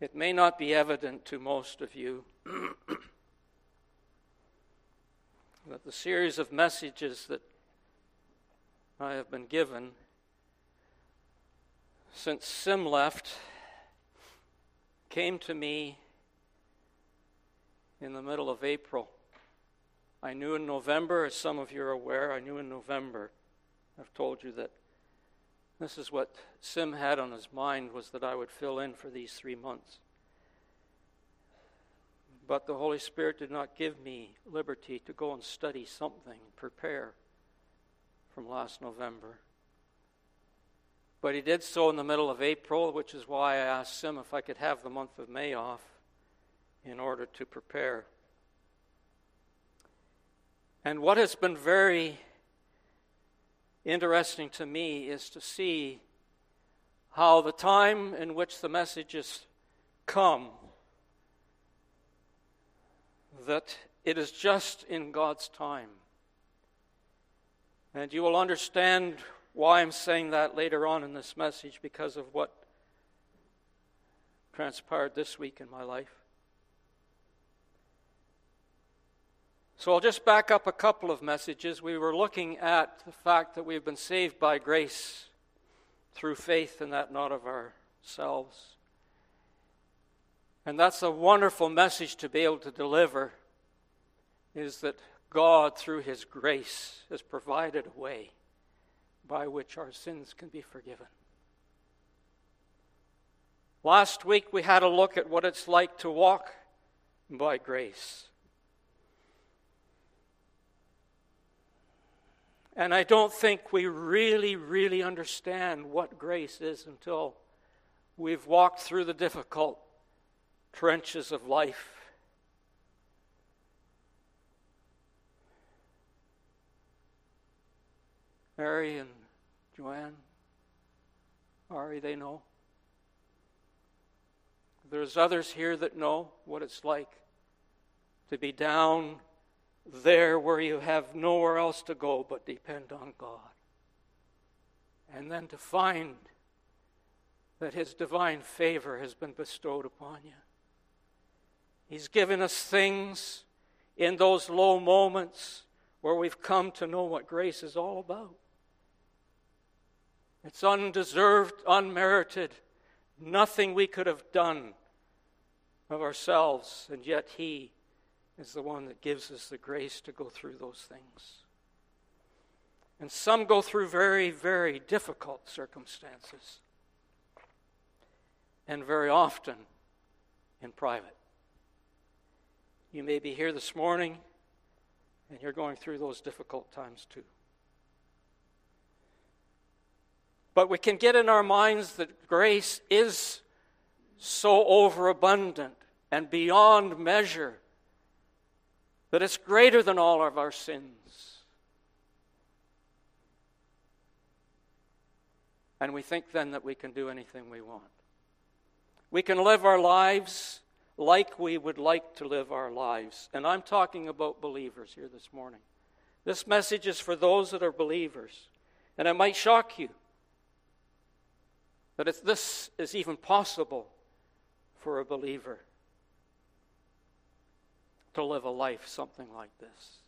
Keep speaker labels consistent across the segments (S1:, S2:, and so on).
S1: It may not be evident to most of you that the series of messages that I have been given since Sim left came to me in the middle of April. I knew in November, as some of you are aware, I knew in November, I've told you that this is what Sim had on his mind was that I would fill in for these three months. But the Holy Spirit did not give me liberty to go and study something, and prepare from last November. But he did so in the middle of April, which is why I asked him if I could have the month of May off in order to prepare. And what has been very interesting to me is to see how the time in which the messages come that it is just in God's time. And you will understand why I'm saying that later on in this message because of what transpired this week in my life. So I'll just back up a couple of messages. We were looking at the fact that we've been saved by grace through faith and that not of ourselves. And that's a wonderful message to be able to deliver is that God, through His grace, has provided a way by which our sins can be forgiven. Last week we had a look at what it's like to walk by grace. And I don't think we really, really understand what grace is until we've walked through the difficult trenches of life. Mary and Joanne, Ari, they know. There's others here that know what it's like to be down there where you have nowhere else to go but depend on God. And then to find that His divine favor has been bestowed upon you. He's given us things in those low moments where we've come to know what grace is all about. It's undeserved, unmerited, nothing we could have done of ourselves, and yet He is the one that gives us the grace to go through those things. And some go through very, very difficult circumstances, and very often in private. You may be here this morning and you're going through those difficult times too. But we can get in our minds that grace is so overabundant and beyond measure that it's greater than all of our sins. And we think then that we can do anything we want. We can live our lives like we would like to live our lives. And I'm talking about believers here this morning. This message is for those that are believers. And it might shock you that this is even possible for a believer to live a life something like this.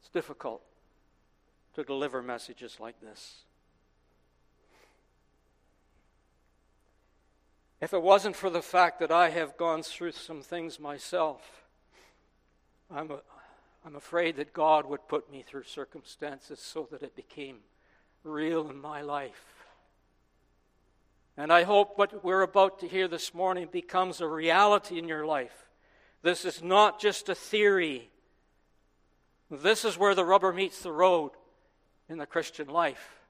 S1: It's difficult to deliver messages like this. If it wasn't for the fact that I have gone through some things myself, I'm, a, I'm afraid that God would put me through circumstances so that it became real in my life. And I hope what we're about to hear this morning becomes a reality in your life. This is not just a theory. This is where the rubber meets the road in the Christian life.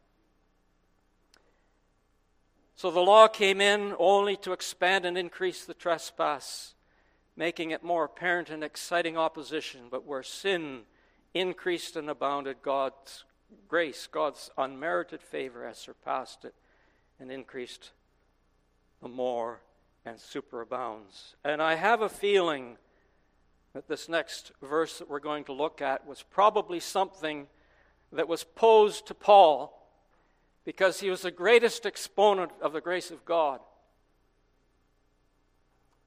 S1: So the law came in only to expand and increase the trespass, making it more apparent and exciting opposition. But where sin increased and abounded, God's grace, God's unmerited favor, has surpassed it and increased the more and superabounds. And I have a feeling that this next verse that we're going to look at was probably something that was posed to Paul because he was the greatest exponent of the grace of God.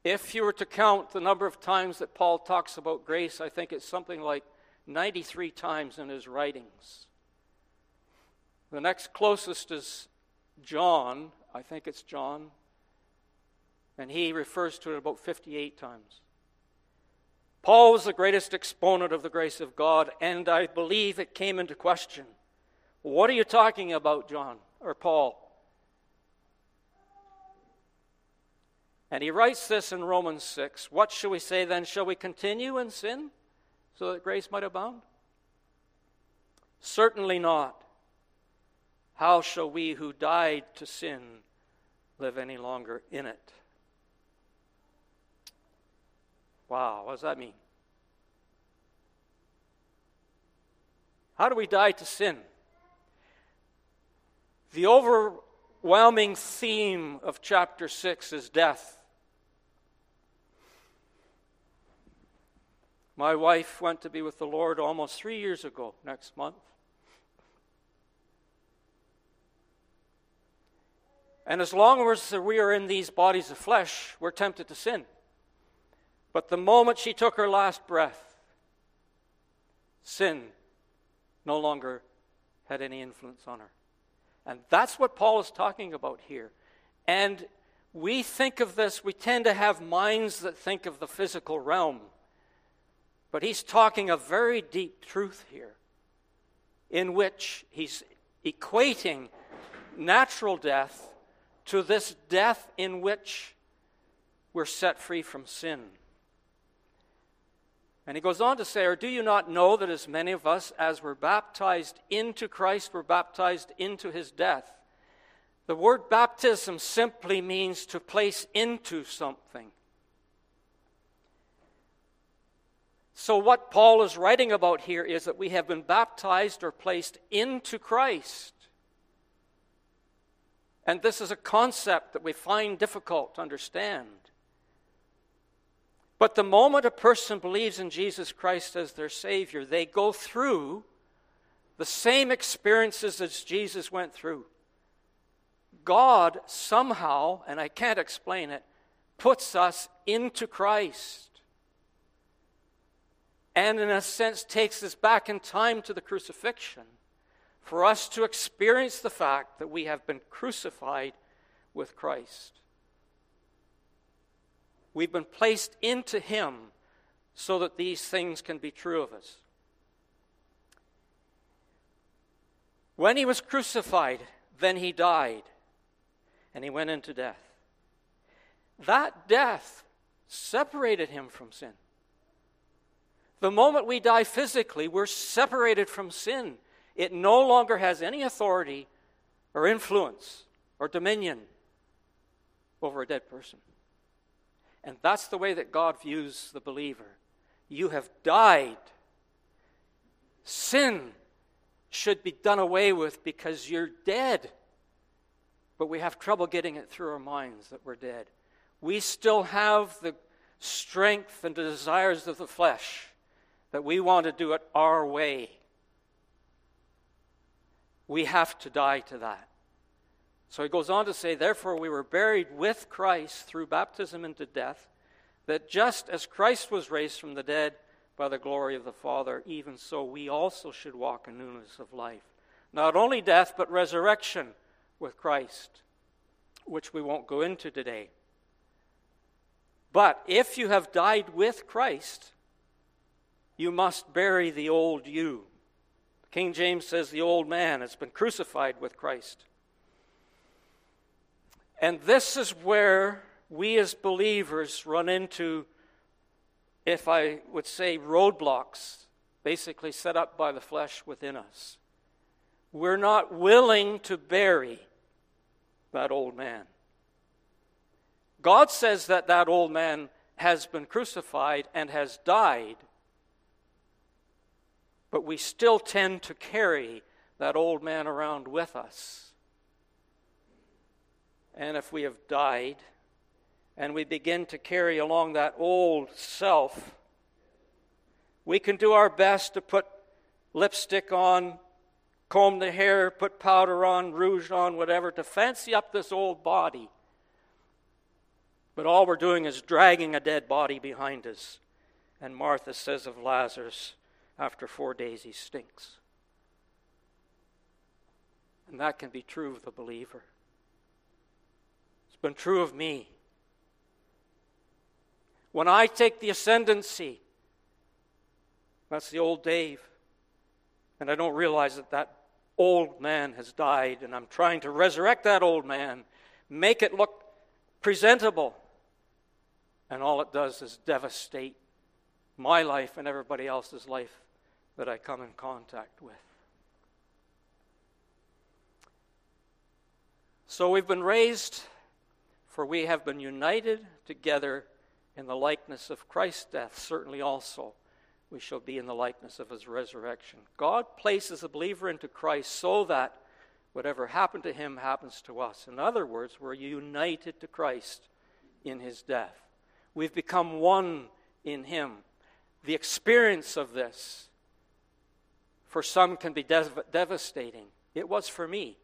S1: If you were to count the number of times that Paul talks about grace, I think it's something like 93 times in his writings. The next closest is John. I think it's John. And he refers to it about 58 times. Paul was the greatest exponent of the grace of God, and I believe it came into question. What are you talking about, John or Paul? And he writes this in Romans 6 What shall we say then? Shall we continue in sin so that grace might abound? Certainly not. How shall we who died to sin live any longer in it? Wow, what does that mean? How do we die to sin? The overwhelming theme of chapter 6 is death. My wife went to be with the Lord almost three years ago next month. And as long as we are in these bodies of flesh, we're tempted to sin. But the moment she took her last breath, sin no longer had any influence on her. And that's what Paul is talking about here. And we think of this, we tend to have minds that think of the physical realm. But he's talking a very deep truth here, in which he's equating natural death to this death in which we're set free from sin. And he goes on to say, Or do you not know that as many of us as were baptized into Christ were baptized into his death? The word baptism simply means to place into something. So, what Paul is writing about here is that we have been baptized or placed into Christ. And this is a concept that we find difficult to understand. But the moment a person believes in Jesus Christ as their Savior, they go through the same experiences as Jesus went through. God somehow, and I can't explain it, puts us into Christ. And in a sense, takes us back in time to the crucifixion for us to experience the fact that we have been crucified with Christ. We've been placed into Him so that these things can be true of us. When He was crucified, then He died and He went into death. That death separated Him from sin. The moment we die physically, we're separated from sin. It no longer has any authority or influence or dominion over a dead person. And that's the way that God views the believer. You have died. Sin should be done away with because you're dead. But we have trouble getting it through our minds that we're dead. We still have the strength and desires of the flesh that we want to do it our way. We have to die to that. So he goes on to say, Therefore, we were buried with Christ through baptism into death, that just as Christ was raised from the dead by the glory of the Father, even so we also should walk in newness of life. Not only death, but resurrection with Christ, which we won't go into today. But if you have died with Christ, you must bury the old you. King James says the old man has been crucified with Christ. And this is where we as believers run into, if I would say, roadblocks, basically set up by the flesh within us. We're not willing to bury that old man. God says that that old man has been crucified and has died, but we still tend to carry that old man around with us. And if we have died and we begin to carry along that old self, we can do our best to put lipstick on comb the hair, put powder on, rouge on, whatever, to fancy up this old body. But all we're doing is dragging a dead body behind us. And Martha says of Lazarus, after four days he stinks. And that can be true of the believer. It's been true of me. When I take the ascendancy, that's the old Dave. And I don't realize that that old man has died, and I'm trying to resurrect that old man, make it look presentable. And all it does is devastate my life and everybody else's life that I come in contact with. So we've been raised, for we have been united together in the likeness of Christ's death, certainly also we shall be in the likeness of his resurrection. God places a believer into Christ so that whatever happened to him happens to us. In other words, we're united to Christ in his death. We've become one in him. The experience of this for some can be dev- devastating. It was for me.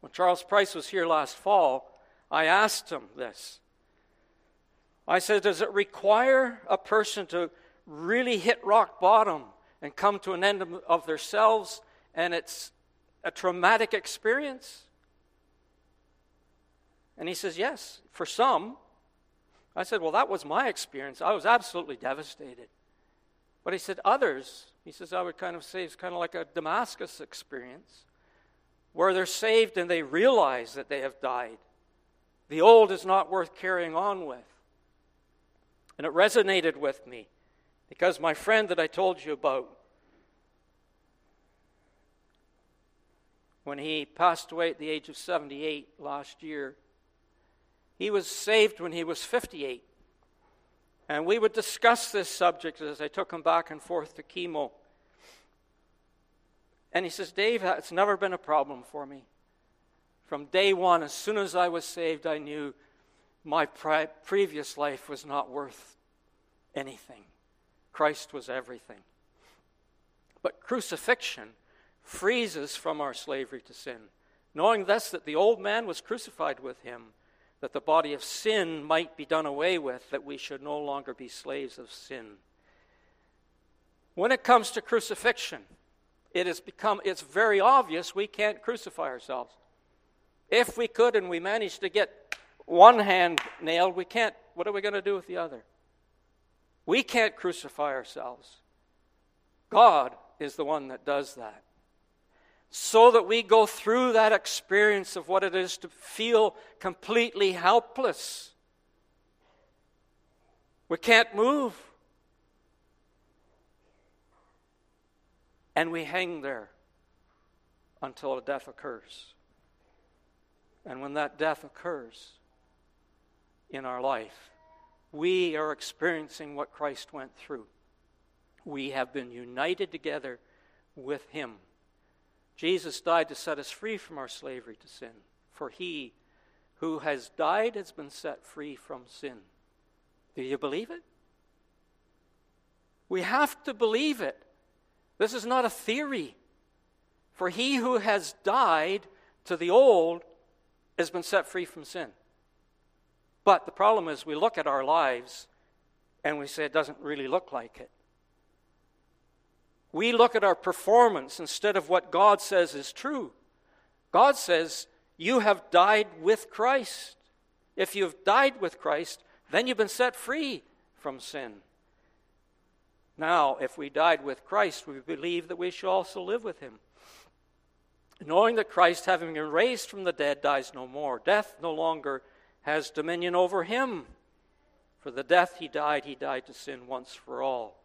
S1: When Charles Price was here last fall, I asked him this. I said, Does it require a person to really hit rock bottom and come to an end of themselves and it's a traumatic experience? And he says, Yes, for some. I said, Well, that was my experience. I was absolutely devastated. But he said, Others, he says, I would kind of say it's kind of like a Damascus experience where they're saved and they realize that they have died. The old is not worth carrying on with. And it resonated with me. Because my friend that I told you about, when he passed away at the age of 78 last year, he was saved when he was 58. And we would discuss this subject as I took him back and forth to chemo. And he says, Dave, it's never been a problem for me. From day one, as soon as I was saved, I knew my previous life was not worth anything. Christ was everything. But crucifixion frees us from our slavery to sin, knowing thus that the old man was crucified with him, that the body of sin might be done away with, that we should no longer be slaves of sin. When it comes to crucifixion, it has become it's very obvious we can't crucify ourselves. If we could and we managed to get one hand nailed, we can't. What are we going to do with the other? We can't crucify ourselves. God is the one that does that. So that we go through that experience of what it is to feel completely helpless. We can't move. And we hang there until a death occurs. And when that death occurs in our life, we are experiencing what Christ went through. We have been united together with Him. Jesus died to set us free from our slavery to sin, for He who has died has been set free from sin. Do you believe it? We have to believe it. This is not a theory. For he who has died to the old has been set free from sin. But the problem is, we look at our lives and we say it doesn't really look like it. We look at our performance instead of what God says is true. God says, You have died with Christ. If you've died with Christ, then you've been set free from sin. Now, if we died with Christ, we believe that we shall also live with him. Knowing that Christ, having been raised from the dead, dies no more. Death no longer has dominion over him. For the death he died, he died to sin once for all.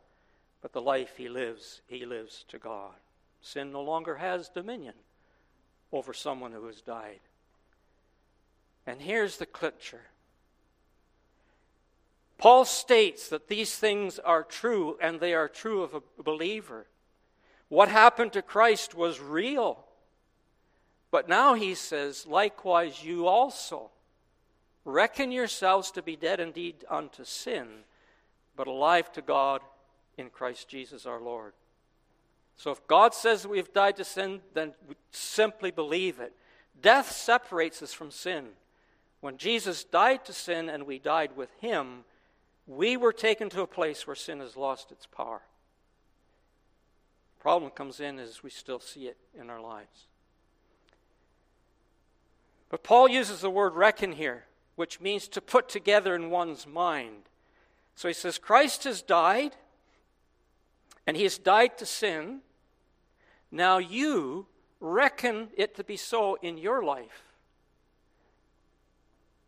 S1: But the life he lives, he lives to God. Sin no longer has dominion over someone who has died. And here's the clincher Paul states that these things are true, and they are true of a believer. What happened to Christ was real. But now he says, likewise, you also Reckon yourselves to be dead indeed unto sin, but alive to God in Christ Jesus our Lord. So if God says we've died to sin, then we simply believe it. Death separates us from sin. When Jesus died to sin and we died with him, we were taken to a place where sin has lost its power. The problem comes in as we still see it in our lives. But Paul uses the word reckon here, which means to put together in one's mind. So he says, Christ has died, and he has died to sin. Now you reckon it to be so in your life.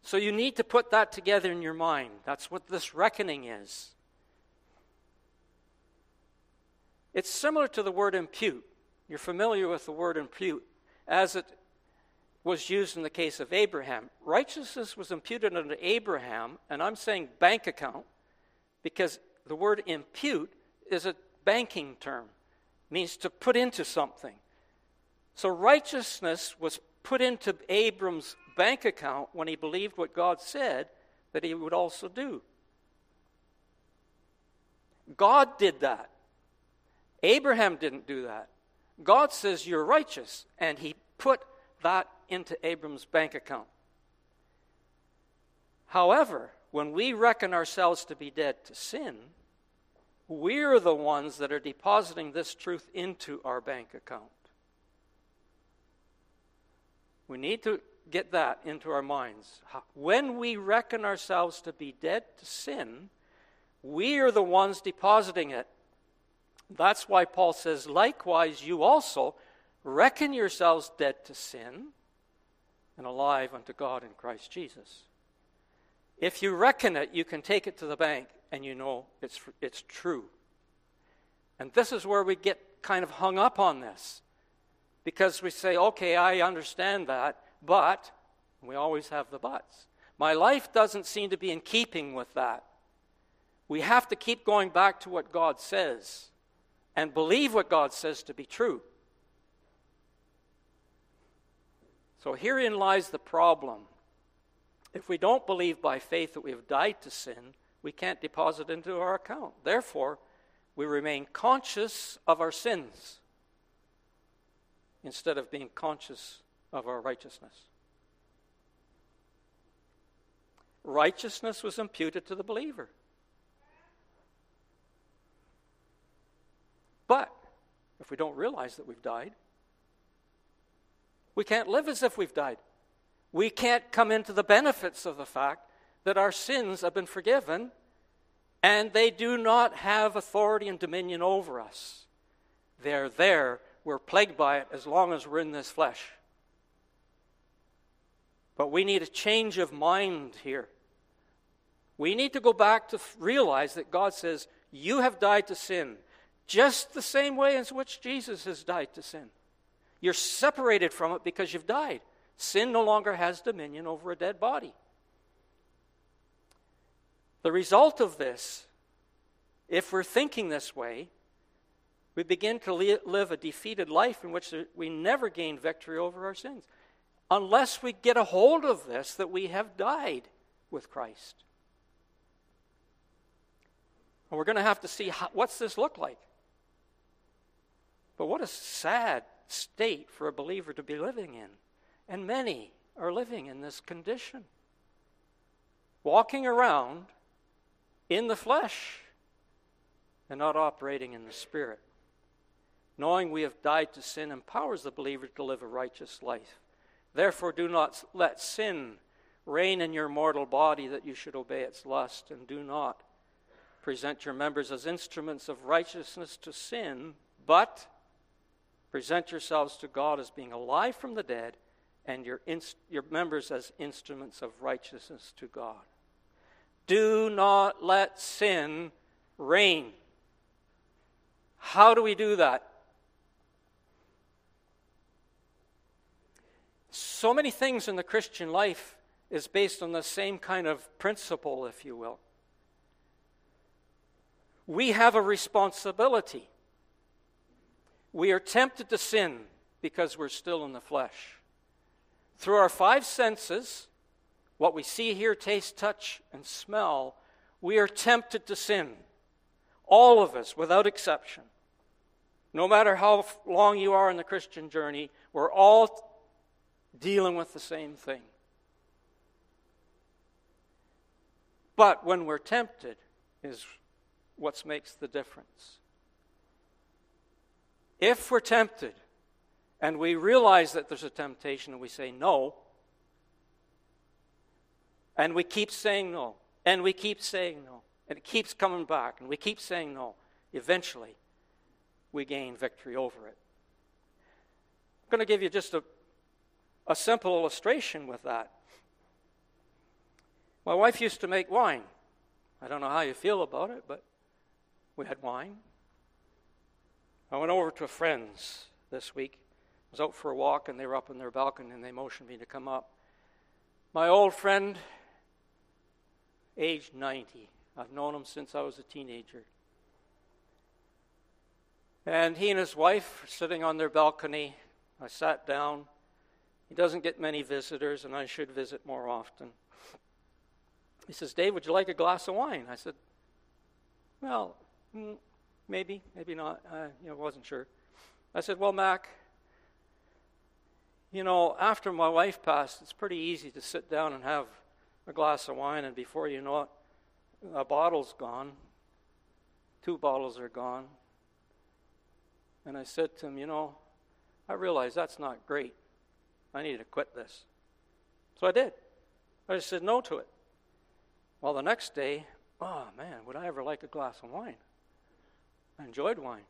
S1: So you need to put that together in your mind. That's what this reckoning is. It's similar to the word impute. You're familiar with the word impute as it was used in the case of Abraham. Righteousness was imputed unto Abraham, and I'm saying bank account because the word impute is a banking term, it means to put into something. So righteousness was put into Abram's bank account when he believed what God said that he would also do. God did that. Abraham didn't do that. God says you're righteous, and he put that into Abram's bank account. However, when we reckon ourselves to be dead to sin, we're the ones that are depositing this truth into our bank account. We need to get that into our minds. When we reckon ourselves to be dead to sin, we are the ones depositing it. That's why Paul says, likewise, you also reckon yourselves dead to sin and alive unto God in Christ Jesus. If you reckon it, you can take it to the bank and you know it's, it's true. And this is where we get kind of hung up on this because we say, okay, I understand that, but, we always have the buts. My life doesn't seem to be in keeping with that. We have to keep going back to what God says and believe what God says to be true. So herein lies the problem. If we don't believe by faith that we have died to sin, we can't deposit into our account. Therefore, we remain conscious of our sins instead of being conscious of our righteousness. Righteousness was imputed to the believer. But if we don't realize that we've died, we can't live as if we've died. We can't come into the benefits of the fact that our sins have been forgiven and they do not have authority and dominion over us. They're there. We're plagued by it as long as we're in this flesh. But we need a change of mind here. We need to go back to realize that God says, You have died to sin, just the same way in which Jesus has died to sin. You're separated from it because you've died. Sin no longer has dominion over a dead body. The result of this, if we're thinking this way, we begin to live a defeated life in which we never gain victory over our sins unless we get a hold of this that we have died with Christ. And we're going to have to see how, what's this look like. But what a sad state for a believer to be living in. And many are living in this condition. Walking around in the flesh and not operating in the spirit. Knowing we have died to sin empowers the believer to live a righteous life. Therefore, do not let sin reign in your mortal body that you should obey its lust, and do not present your members as instruments of righteousness to sin, but present yourselves to God as being alive from the dead, and your, inst- your members as instruments of righteousness to God. Do not let sin reign. How do we do that? So many things in the Christian life is based on the same kind of principle, if you will. We have a responsibility. We are tempted to sin because we're still in the flesh. Through our five senses, what we see, hear, taste, touch, and smell, we are tempted to sin. All of us, without exception. No matter how long you are in the Christian journey, we're all dealing with the same thing. But when we're tempted, is what makes the difference. If we're tempted and we realize that there's a temptation and we say no, and we keep saying no, and we keep saying no, and it keeps coming back, and we keep saying no, eventually we gain victory over it. I'm going to give you just a, a simple illustration with that. My wife used to make wine. I don't know how you feel about it, but we had wine. I went over to a friend's this week. I was out for a walk, and they were up on their balcony, and they motioned me to come up. My old friend, aged 90. I've known him since I was a teenager. And he and his wife were sitting on their balcony. I sat down. He doesn't get many visitors, and I should visit more often. He says, Dave, would you like a glass of wine? I said, Well, mm, maybe, maybe not. I you know, wasn't sure. I said, Well, Mac, you know, after my wife passed, it's pretty easy to sit down and have a glass of wine, and before you know it, a bottle's gone. Two bottles are gone. And I said to him, You know, I realize that's not great. I need to quit this. So I did. I just said no to it. Well, the next day, oh man, would I ever like a glass of wine? I enjoyed wine.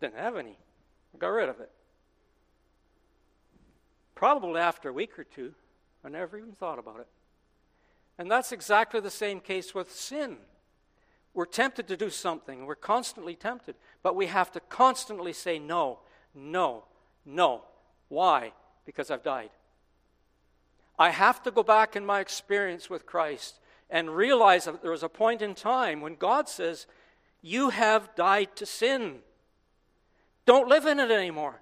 S1: Didn't have any. I got rid of it. Probably after a week or two, I never even thought about it. And that's exactly the same case with sin. We're tempted to do something, we're constantly tempted, but we have to constantly say no, no, no. Why? Because I've died. I have to go back in my experience with Christ and realize that there was a point in time when God says, You have died to sin. Don't live in it anymore.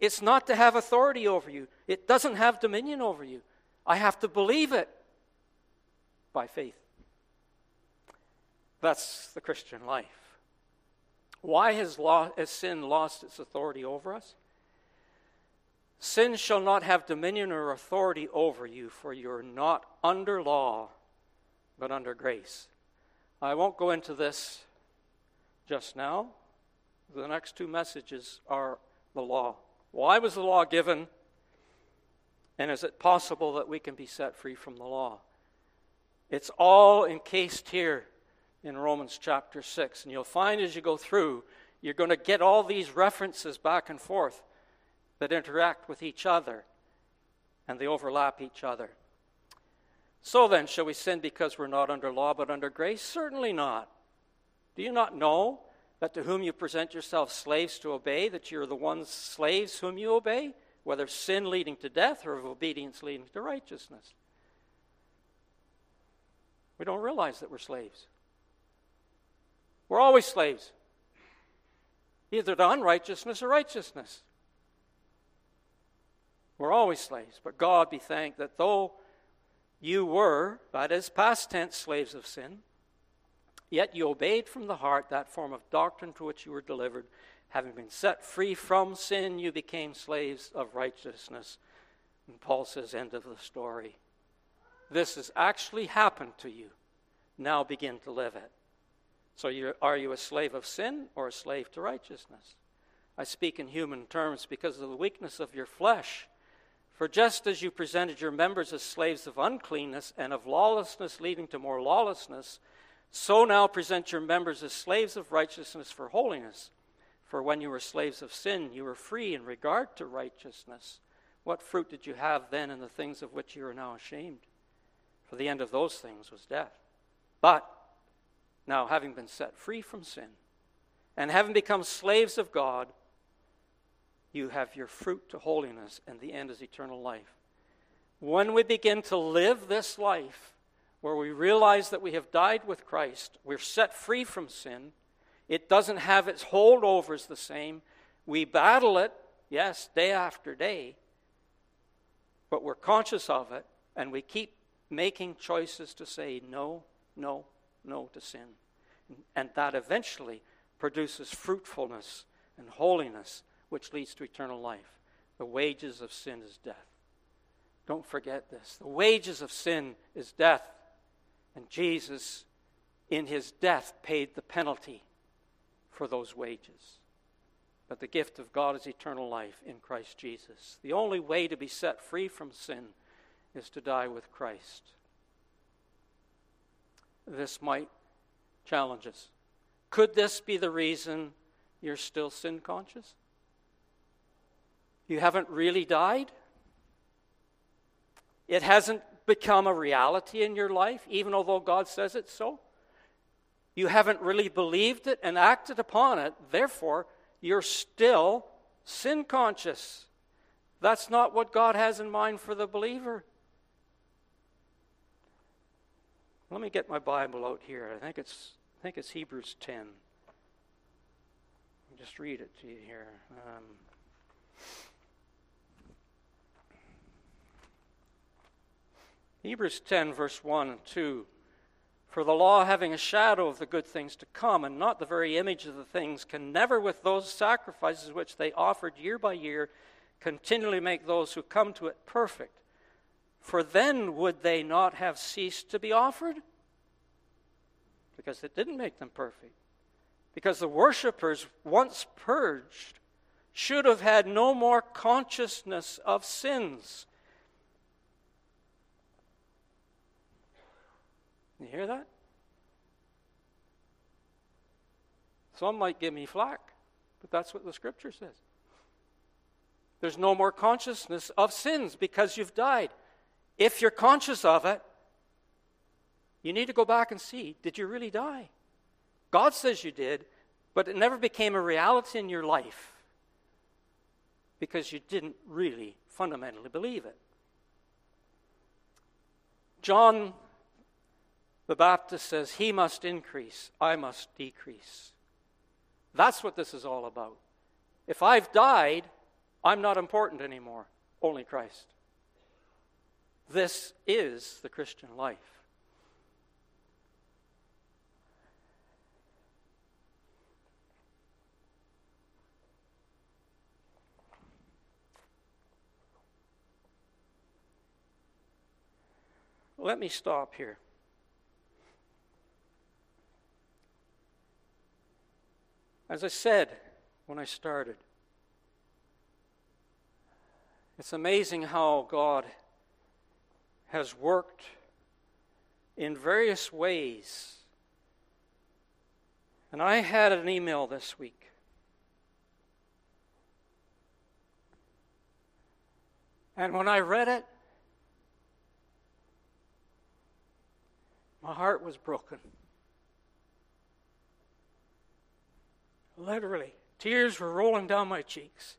S1: It's not to have authority over you, it doesn't have dominion over you. I have to believe it by faith. That's the Christian life. Why has, has sin lost its authority over us? Sin shall not have dominion or authority over you, for you are not under law, but under grace. I won't go into this just now. The next two messages are the law. Why was the law given? And is it possible that we can be set free from the law? It's all encased here in Romans chapter 6. And you'll find as you go through, you're going to get all these references back and forth that interact with each other and they overlap each other. So then, shall we sin because we're not under law but under grace? Certainly not. Do you not know that to whom you present yourselves slaves to obey, that you're the ones slaves whom you obey, whether sin leading to death or of obedience leading to righteousness? We don't realize that we're slaves. We're always slaves, either to unrighteousness or righteousness. We're always slaves, but God be thanked that though you were, that is past tense, slaves of sin, yet you obeyed from the heart that form of doctrine to which you were delivered. Having been set free from sin, you became slaves of righteousness. And Paul says, end of the story. This has actually happened to you. Now begin to live it. So, you, are you a slave of sin or a slave to righteousness? I speak in human terms because of the weakness of your flesh. For just as you presented your members as slaves of uncleanness and of lawlessness leading to more lawlessness, so now present your members as slaves of righteousness for holiness. For when you were slaves of sin, you were free in regard to righteousness. What fruit did you have then in the things of which you are now ashamed? For the end of those things was death. But now, having been set free from sin and having become slaves of God, you have your fruit to holiness, and the end is eternal life. When we begin to live this life, where we realize that we have died with Christ, we're set free from sin, it doesn't have its holdovers the same. We battle it, yes, day after day, but we're conscious of it, and we keep making choices to say no, no, no to sin. And that eventually produces fruitfulness and holiness, which leads to eternal life. The wages of sin is death. Don't forget this. The wages of sin is death. And Jesus, in his death, paid the penalty for those wages. But the gift of God is eternal life in Christ Jesus. The only way to be set free from sin is to die with Christ. This might challenge us. Could this be the reason you're still sin conscious? You haven't really died? It hasn't become a reality in your life, even although God says it's so? You haven't really believed it and acted upon it, therefore, you're still sin conscious. That's not what God has in mind for the believer. Let me get my Bible out here. I think it's, I think it's Hebrews 10. I'll just read it to you here. Um, Hebrews 10, verse 1 and 2. For the law, having a shadow of the good things to come, and not the very image of the things, can never, with those sacrifices which they offered year by year, continually make those who come to it perfect. For then would they not have ceased to be offered? Because it didn't make them perfect. Because the worshippers, once purged, should have had no more consciousness of sins You hear that? Some might give me flack, but that's what the scripture says. There's no more consciousness of sins because you've died. If you're conscious of it, you need to go back and see did you really die? God says you did, but it never became a reality in your life because you didn't really fundamentally believe it. John the Baptist says, He must increase, I must decrease. That's what this is all about. If I've died, I'm not important anymore, only Christ. This is the Christian life. Let me stop here. As I said when I started, it's amazing how God has worked in various ways. And I had an email this week. And when I read it, my heart was broken. Literally, tears were rolling down my cheeks.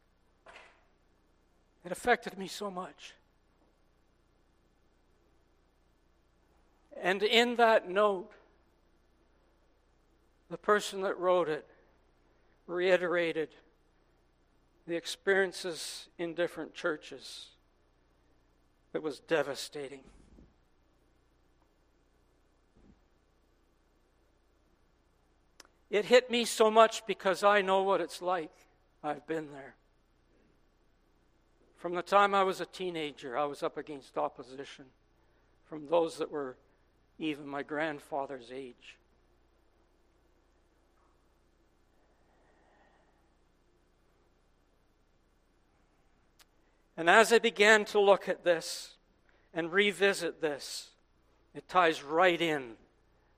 S1: It affected me so much. And in that note, the person that wrote it reiterated the experiences in different churches that was devastating. It hit me so much because I know what it's like. I've been there. From the time I was a teenager, I was up against opposition from those that were even my grandfather's age. And as I began to look at this and revisit this, it ties right in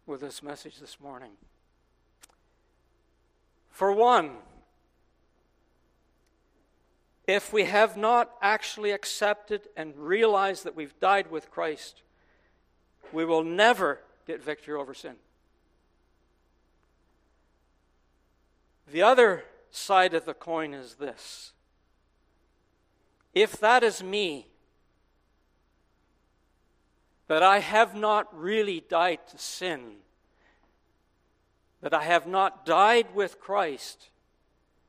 S1: with this message this morning. For one, if we have not actually accepted and realized that we've died with Christ, we will never get victory over sin. The other side of the coin is this if that is me, that I have not really died to sin, that I have not died with Christ,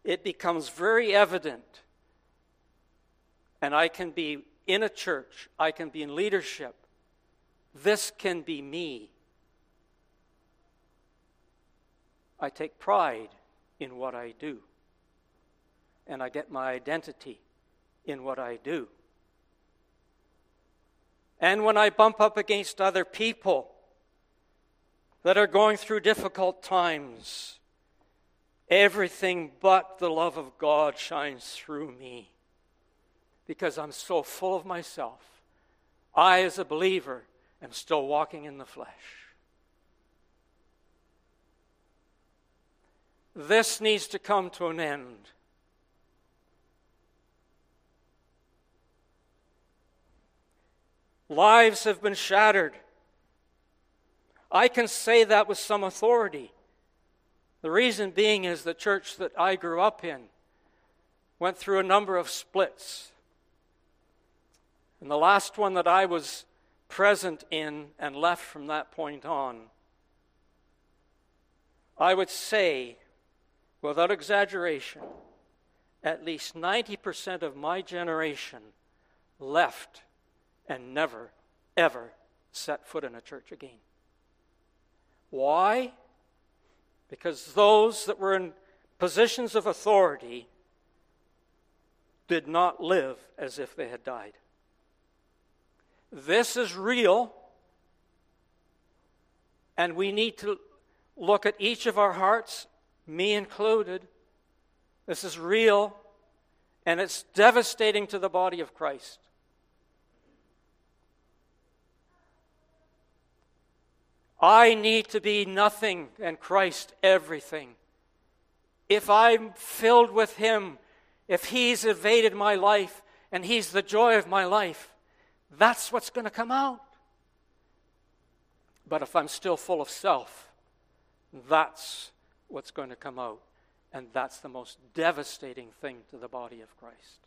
S1: it becomes very evident. And I can be in a church, I can be in leadership. This can be me. I take pride in what I do. And I get my identity in what I do. And when I bump up against other people that are going through difficult times, everything but the love of God shines through me because I'm so full of myself. I, as a believer, am still walking in the flesh. This needs to come to an end. Lives have been shattered. I can say that with some authority. The reason being is the church that I grew up in went through a number of splits. And the last one that I was present in and left from that point on, I would say, without exaggeration, at least 90% of my generation left and never, ever set foot in a church again. Why? Because those that were in positions of authority did not live as if they had died. This is real, and we need to look at each of our hearts, me included. This is real, and it's devastating to the body of Christ. I need to be nothing and Christ everything. If I'm filled with Him, if He's evaded my life and He's the joy of my life, that's what's going to come out. But if I'm still full of self, that's what's going to come out. And that's the most devastating thing to the body of Christ.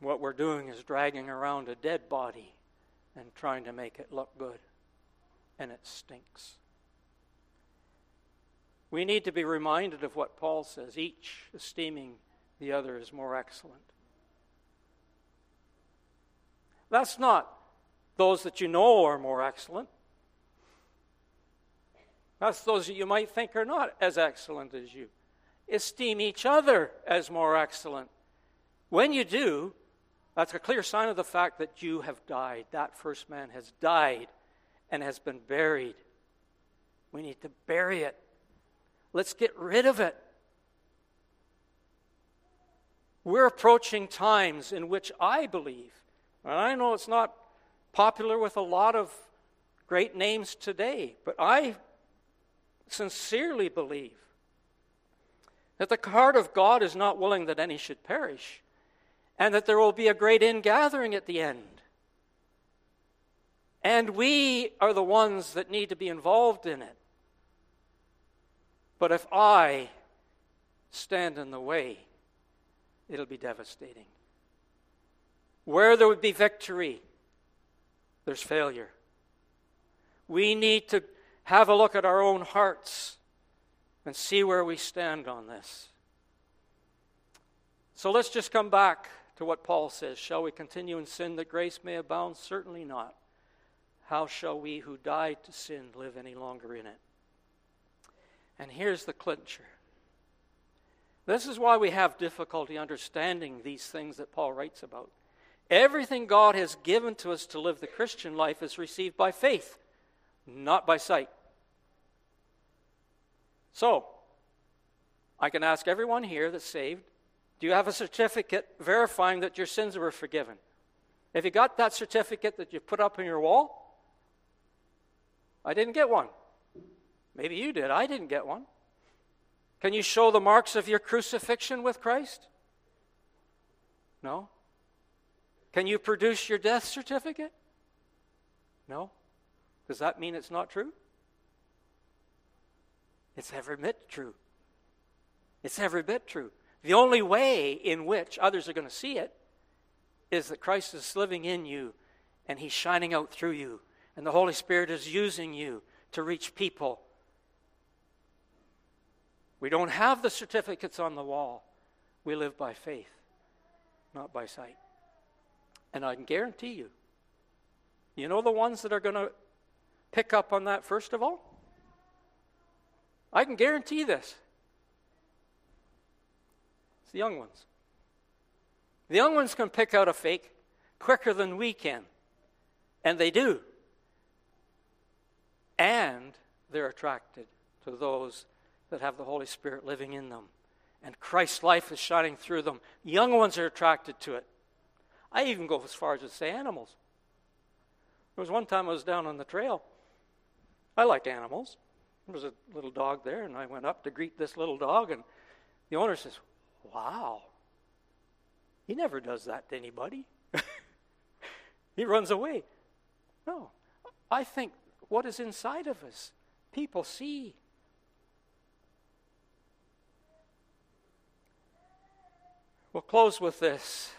S1: What we're doing is dragging around a dead body and trying to make it look good, and it stinks. We need to be reminded of what Paul says each esteeming the other as more excellent. That's not those that you know are more excellent. That's those that you might think are not as excellent as you. Esteem each other as more excellent. When you do, that's a clear sign of the fact that you have died. That first man has died and has been buried. We need to bury it. Let's get rid of it. We're approaching times in which I believe, and I know it's not popular with a lot of great names today, but I sincerely believe that the heart of God is not willing that any should perish, and that there will be a great ingathering at the end. And we are the ones that need to be involved in it. But if I stand in the way, it'll be devastating. Where there would be victory, there's failure. We need to have a look at our own hearts and see where we stand on this. So let's just come back to what Paul says. Shall we continue in sin that grace may abound? Certainly not. How shall we who died to sin live any longer in it? And here's the clincher. This is why we have difficulty understanding these things that Paul writes about. Everything God has given to us to live the Christian life is received by faith, not by sight. So, I can ask everyone here that's saved do you have a certificate verifying that your sins were forgiven? Have you got that certificate that you put up on your wall? I didn't get one. Maybe you did. I didn't get one. Can you show the marks of your crucifixion with Christ? No. Can you produce your death certificate? No. Does that mean it's not true? It's every bit true. It's every bit true. The only way in which others are going to see it is that Christ is living in you and He's shining out through you, and the Holy Spirit is using you to reach people. We don't have the certificates on the wall. We live by faith, not by sight. And I can guarantee you, you know the ones that are going to pick up on that first of all? I can guarantee this. It's the young ones. The young ones can pick out a fake quicker than we can. And they do. And they're attracted to those that have the Holy Spirit living in them. And Christ's life is shining through them. Young ones are attracted to it. I even go as far as to say animals. There was one time I was down on the trail. I liked animals. There was a little dog there, and I went up to greet this little dog, and the owner says, Wow, he never does that to anybody. he runs away. No, I think what is inside of us, people see. We'll close with this.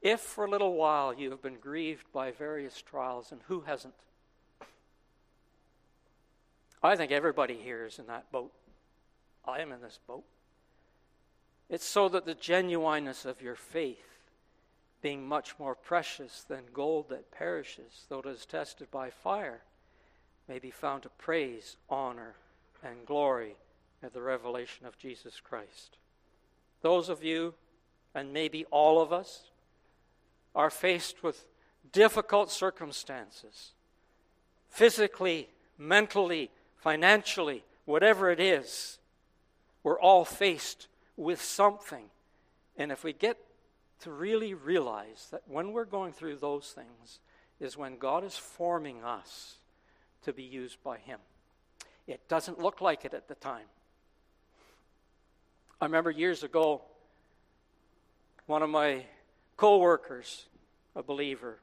S1: If for a little while you have been grieved by various trials, and who hasn't? I think everybody here is in that boat. I am in this boat. It's so that the genuineness of your faith, being much more precious than gold that perishes, though it is tested by fire, may be found to praise, honor, and glory at the revelation of Jesus Christ. Those of you, and maybe all of us, are faced with difficult circumstances, physically, mentally, financially, whatever it is. We're all faced with something. And if we get to really realize that when we're going through those things, is when God is forming us to be used by Him. It doesn't look like it at the time. I remember years ago, one of my co workers, a believer,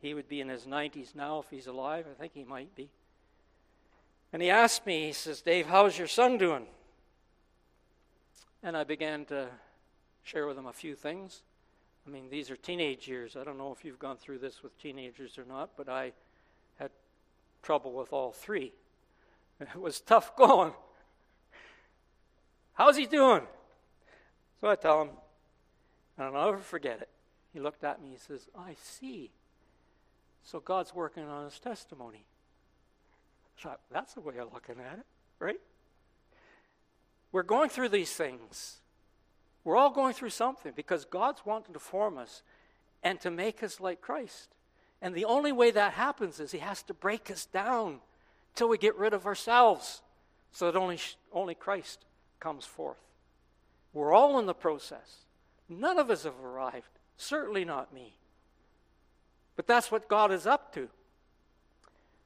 S1: he would be in his 90s now if he's alive. I think he might be. And he asked me, he says, Dave, how's your son doing? And I began to share with him a few things. I mean, these are teenage years. I don't know if you've gone through this with teenagers or not, but I had trouble with all three. It was tough going. How's he doing? So I tell him, and I'll never forget it. He looked at me, he says, I see. So God's working on his testimony. So that's a way of looking at it, right? We're going through these things. We're all going through something because God's wanting to form us and to make us like Christ. And the only way that happens is He has to break us down till we get rid of ourselves so that only, only Christ comes forth. We're all in the process. None of us have arrived. Certainly not me. But that's what God is up to.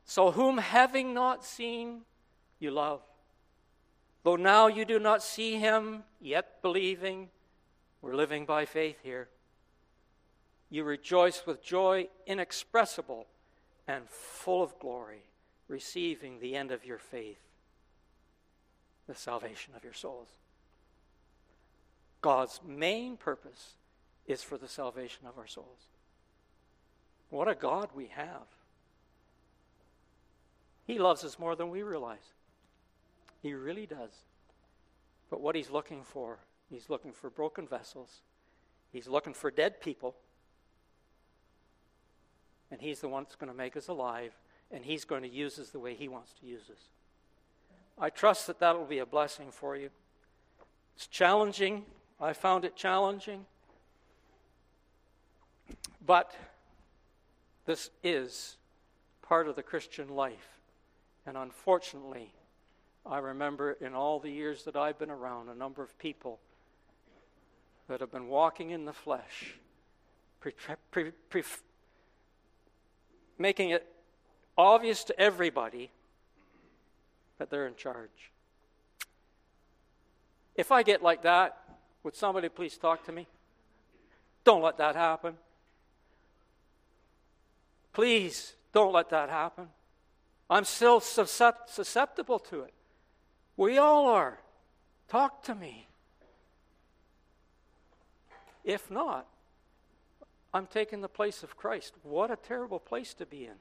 S1: So, whom having not seen, you love. Though now you do not see him, yet believing, we're living by faith here. You rejoice with joy inexpressible and full of glory, receiving the end of your faith, the salvation of your souls. God's main purpose is for the salvation of our souls. What a God we have. He loves us more than we realize. He really does. But what he's looking for, he's looking for broken vessels, he's looking for dead people, and he's the one that's going to make us alive, and he's going to use us the way he wants to use us. I trust that that will be a blessing for you. It's challenging. I found it challenging. But this is part of the Christian life. And unfortunately, I remember in all the years that I've been around, a number of people that have been walking in the flesh, pre- pre- pre- making it obvious to everybody that they're in charge. If I get like that, would somebody please talk to me? Don't let that happen. Please don't let that happen. I'm still susceptible to it. We all are. Talk to me. If not, I'm taking the place of Christ. What a terrible place to be in.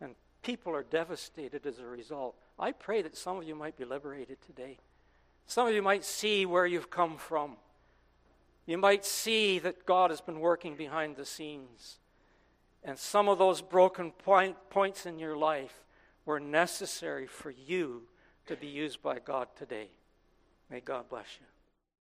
S1: And people are devastated as a result. I pray that some of you might be liberated today. Some of you might see where you've come from. You might see that God has been working behind the scenes. And some of those broken point, points in your life were necessary for you to be used by God today. May God bless you.